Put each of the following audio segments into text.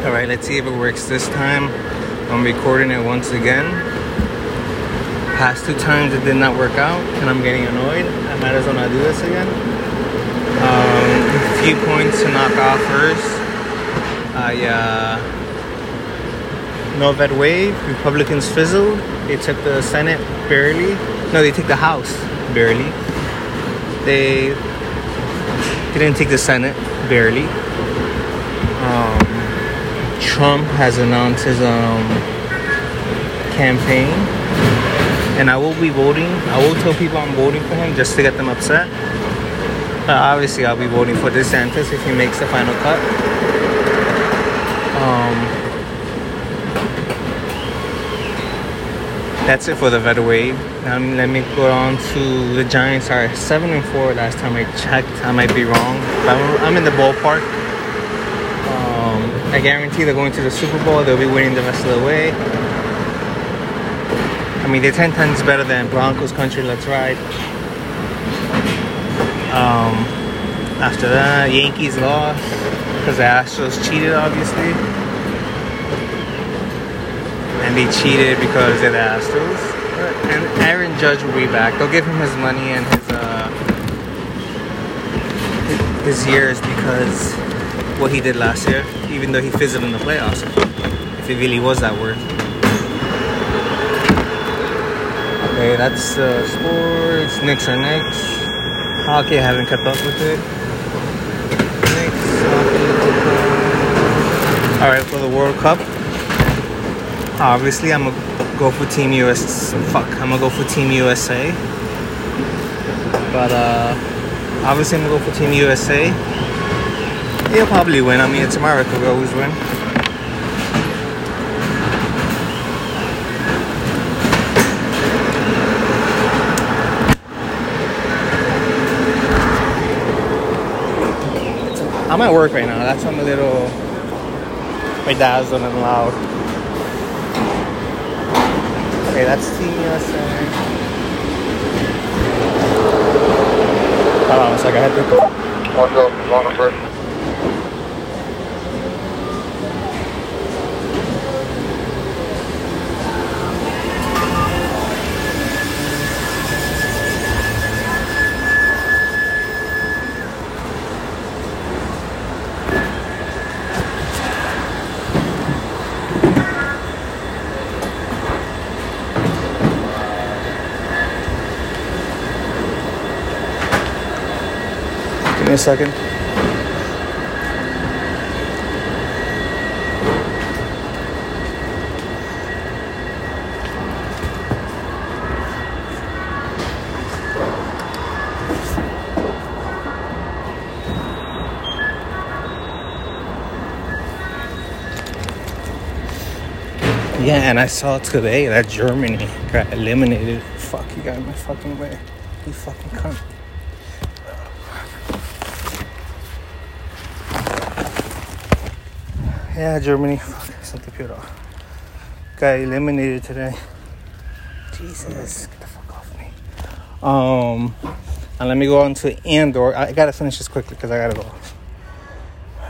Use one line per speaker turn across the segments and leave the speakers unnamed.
All right, let's see if it works this time. I'm recording it once again. Past two times it did not work out, and I'm getting annoyed. I might as well not do this again. Um, a few points to knock off first. I, uh, No Red Wave, Republicans fizzled. They took the Senate barely. No, they took the House barely. They didn't take the Senate barely. Um, Trump has announced his um, campaign, and I will be voting. I will tell people I'm voting for him just to get them upset. But obviously, I'll be voting for DeSantis if he makes the final cut. Um, that's it for the Red Wave. Now let me go on to the Giants are seven and four. Last time I checked, I might be wrong, but I'm in the ballpark. I guarantee they're going to the Super Bowl. They'll be winning the rest of the way. I mean, they're ten times better than Broncos country. Let's ride. Um, after that, Yankees lost because the Astros cheated, obviously and they cheated because they're the Astros. And Aaron Judge will be back. They'll give him his money and his uh, his years because what he did last year, even though he fizzled in the playoffs. If it really was that word. Okay, that's uh, sports. Knicks are next. Hockey, I haven't kept up with it. All right, for the World Cup. Obviously, I'm gonna go for Team US. Fuck, I'm gonna go for Team USA. But uh, obviously, I'm gonna go for Team USA. They'll probably win. I mean, it's America. We always win. I'm at work right now. That's why I'm a little. Dad's running loud. Okay, that's Team USA. Hold on a second. I had to. Give me a second. Yeah, and I saw today that Germany got eliminated. Fuck, you got in my fucking way. You fucking cunt. Yeah, Germany. Fuck, something pure off. Got eliminated today. Jesus, get the fuck off me. Um, and let me go on to Andor. I gotta finish this quickly because I gotta go.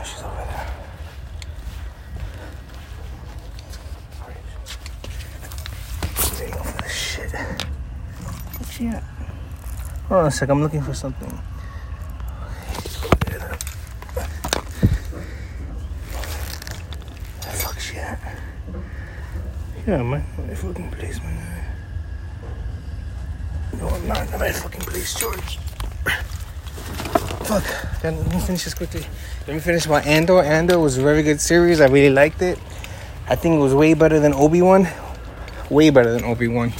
She's over there. She's waiting this shit. Where's she at? Hold on a sec. I'm looking for something. Fuck she at? Yeah, man. My fucking place, man. No, I'm not in the right fucking place, George. Fuck. Let me finish this quickly. Let me finish my Andor. Andor was a very good series. I really liked it. I think it was way better than Obi Wan. Way better than Obi Wan.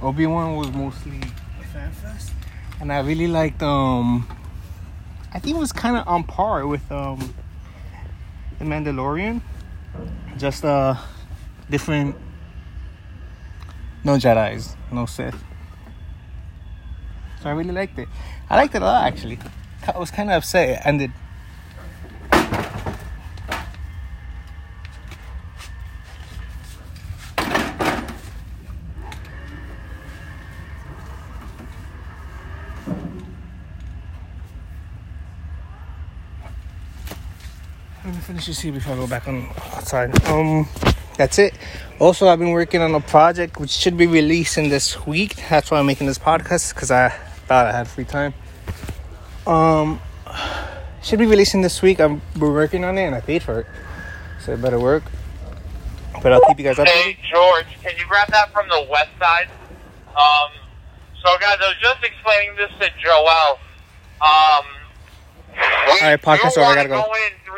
Obi Wan was mostly a fan fest, and I really liked. Um, I think it was kind of on par with um, the Mandalorian. Just uh, different. No Jedi's, no Sith. So I really liked it. I liked it a lot actually. I was kind of upset it ended. Let me finish this here before I go back on outside. Um, that's it. Also, I've been working on a project which should be releasing this week. That's why I'm making this podcast because I thought I had free time. Um, should be releasing this week. I'm we're working on it and I paid for it, so it better work. But I'll keep you guys updated.
Hey, George, can you grab that from the west side? Um, so, guys, I was just explaining this to Joel. Um,
All right, podcast over. I gotta go.
Go